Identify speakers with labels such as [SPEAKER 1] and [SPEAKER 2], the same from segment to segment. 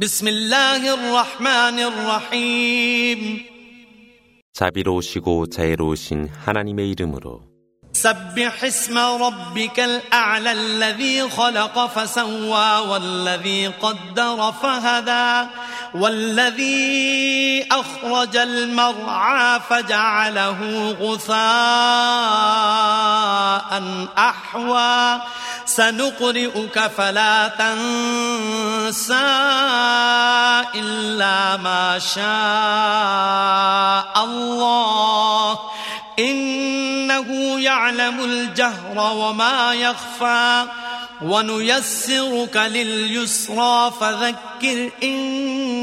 [SPEAKER 1] بسم الله الرحمن الرحيم
[SPEAKER 2] 자비로우시고 자애로우신 하나님의 이름으로
[SPEAKER 1] سبح اسم ربك الأعلى الذي خلق فسوى والذي قدر فهدى والذي أخرج المرعى فجعله غثاء أحوى. سنقرئك فلا تنسى إلا ما شاء الله. إنه يعلم الجهر وما يخفى. ونيسرك لليسرى فذكر إن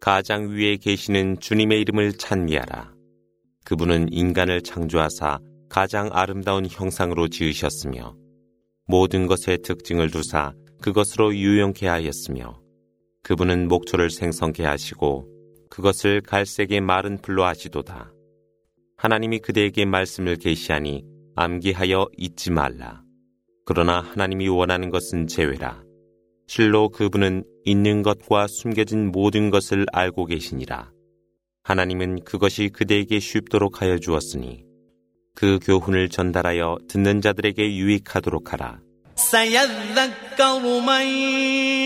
[SPEAKER 2] 가장 위에 계시는 주님의 이름을 찬미하라. 그분은 인간을 창조하사 가장 아름다운 형상으로 지으셨으며 모든 것의 특징을 두사 그것으로 유용케 하였으며 그분은 목초를 생성케 하시고 그것을 갈색의 마른 풀로 하시도다. 하나님이 그대에게 말씀을 계시하니 암기하여 잊지 말라. 그러나 하나님이 원하는 것은 제외라. 실로 그분은 있는 것과 숨겨진 모든 것을 알고 계시니라. 하나님은 그것이 그대에게 쉽도록 하여 주었으니 그 교훈을 전달하여 듣는 자들에게 유익하도록 하라.
[SPEAKER 1] سيذكر من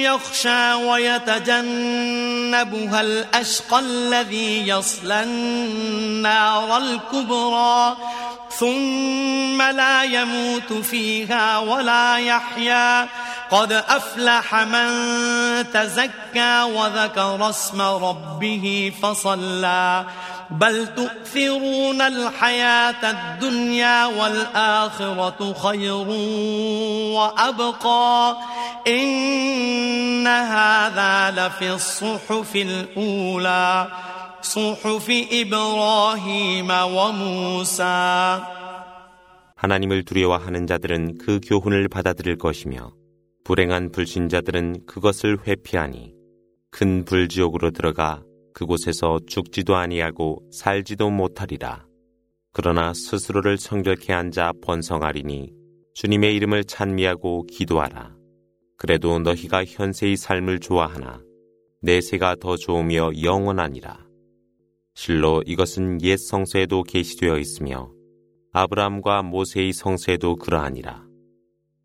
[SPEAKER 1] يخشى ويتجنبها الأشقى الذي يصلى النار الكبرى ثم لا يموت فيها ولا يحيا قد أفلح من تزكى وذكر اسم ربه فصلى بل تؤثرون الحياة الدنيا والآخرة خير وأبقى إن هذا لفي الصحف الأولى صحف إبراهيم وموسى
[SPEAKER 2] 하나님을 두려워하는 자들은 그 교훈을 받아들일 것이며 불행한 불신자들은 그것을 회피하니 큰 불지옥으로 들어가 그곳에서 죽지도 아니하고 살지도 못하리라. 그러나 스스로를 성결케 한 자 번성하리니 주님의 이름을 찬미하고 기도하라. 그래도 너희가 현세의 삶을 좋아하나 내세가 더 좋으며 영원하니라. 실로 이것은 옛 성서에도 게시되어 있으며 아브라함과 모세의 성서에도 그러하니라.